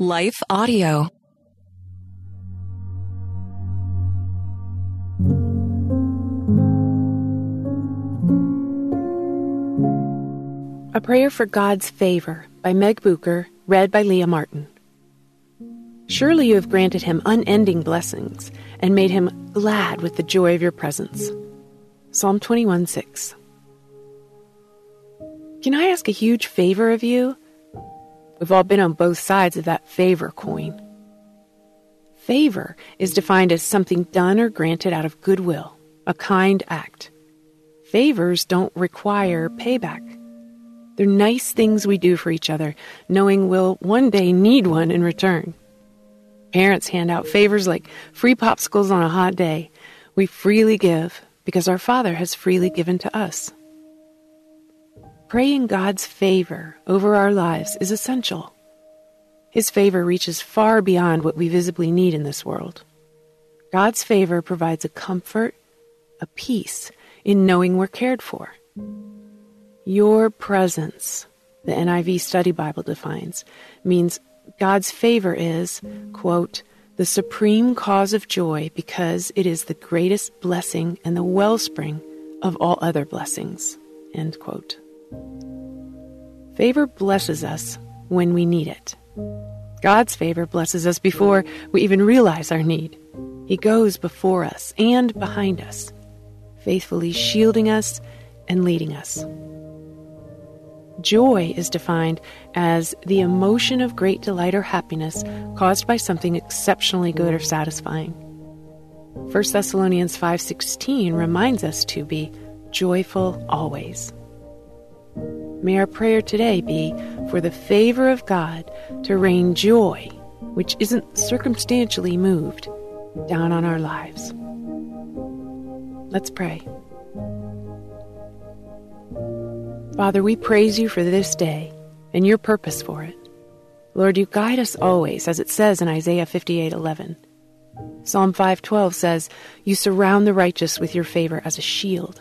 Life Audio. A Prayer for God's Favor by Meg Bucher, read by Leah Martin. Surely you have granted him unending blessings and made him glad with the joy of your presence. Psalm 21 6. Can I ask a huge favor of you? We've all been on both sides of that favor coin. Favor is defined as something done or granted out of goodwill, a kind act. Favors don't require payback. They're nice things we do for each other, knowing we'll one day need one in return. Parents hand out favors like free popsicles on a hot day. We freely give because our Father has freely given to us. Praying God's favor over our lives is essential. His favor reaches far beyond what we visibly need in this world. God's favor provides a comfort, a peace in knowing we're cared for. Your presence, the NIV Study Bible defines, means God's favor is, quote, the supreme cause of joy because it is the greatest blessing and the wellspring of all other blessings, end quote. Favor blesses us when we need it. God's favor blesses us before we even realize our need. He goes before us and behind us, faithfully shielding us and leading us. Joy is defined as the emotion of great delight or happiness caused by something exceptionally good or satisfying. 1 Thessalonians 5:16 reminds us to be joyful always. May our prayer today be for the favor of God to rain joy, which isn't circumstantially moved, down on our lives. Let's pray. Father, we praise you for this day and your purpose for it. Lord, you guide us always, as it says in Isaiah 58:11. Psalm 5:12 says, "You surround the righteous with your favor as a shield."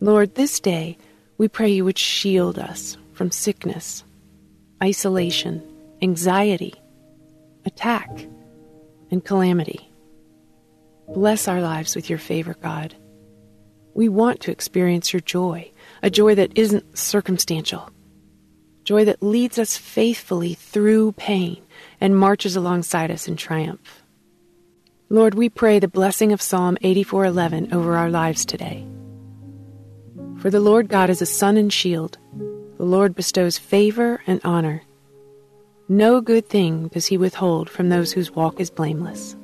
Lord, this day we pray you would shield us from sickness, isolation, anxiety, attack, and calamity. Bless our lives with your favor, God. We want to experience your joy, a joy that isn't circumstantial, joy that leads us faithfully through pain and marches alongside us in triumph. Lord, we pray the blessing of Psalm 84:11 over our lives today. For the Lord God is a sun and shield. The Lord bestows favor and honor. No good thing does he withhold from those whose walk is blameless.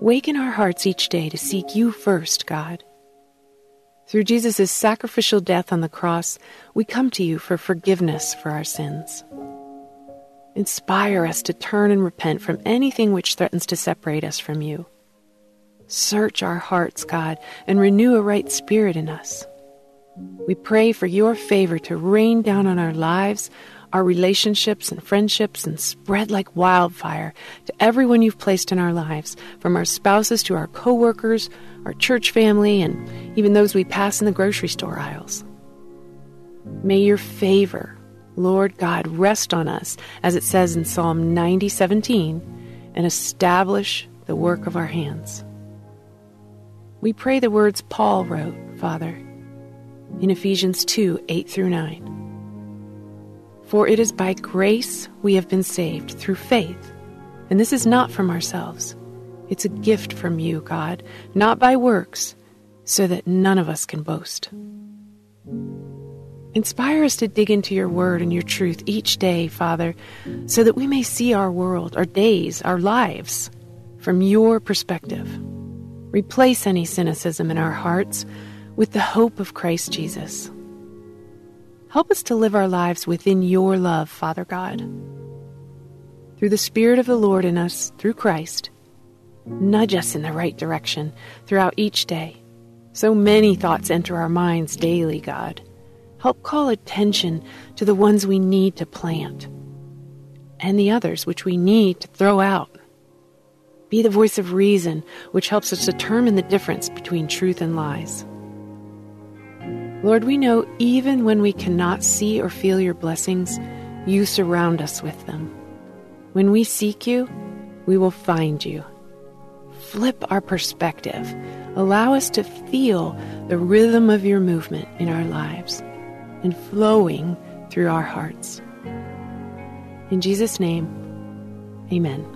Waken our hearts each day to seek you first, God through Jesus' sacrificial death on the cross, we come to you for forgiveness for our sins. Inspire us to turn and repent from anything which threatens to separate us from you. Search our hearts, God, and renew a right spirit in us. We pray for your favor to rain down on our lives, our relationships and friendships, and spread like wildfire to everyone you've placed in our lives, from our spouses to our coworkers, our church family, and even those we pass in the grocery store aisles. May your favor, Lord God, rest on us, as it says in Psalm 90:17, and establish the work of our hands. We pray the words Paul wrote, Father, in Ephesians 2 8 through 9. For it is by grace we have been saved through faith, and this is not from ourselves. It's a gift from you, God, not by works, so that none of us can boast. Inspire us to dig into your word and your truth each day, Father, so that we may see our world, our days, our lives from your perspective. Replace any cynicism in our hearts with the hope of Christ Jesus. Help us to live our lives within your love, Father God. Through the Spirit of the Lord in us, through Christ, Nudge us in the right direction throughout each day. So many thoughts enter our minds daily, God. Help call attention to the ones we need to plant and the others which we need to throw out. Be the voice of reason, which helps us determine the difference between truth and lies. Lord, we know even when we cannot see or feel your blessings, you surround us with them. When we seek you, we will find you. Flip our perspective. Allow us to feel the rhythm of your movement in our lives and flowing through our hearts. In Jesus' name, amen.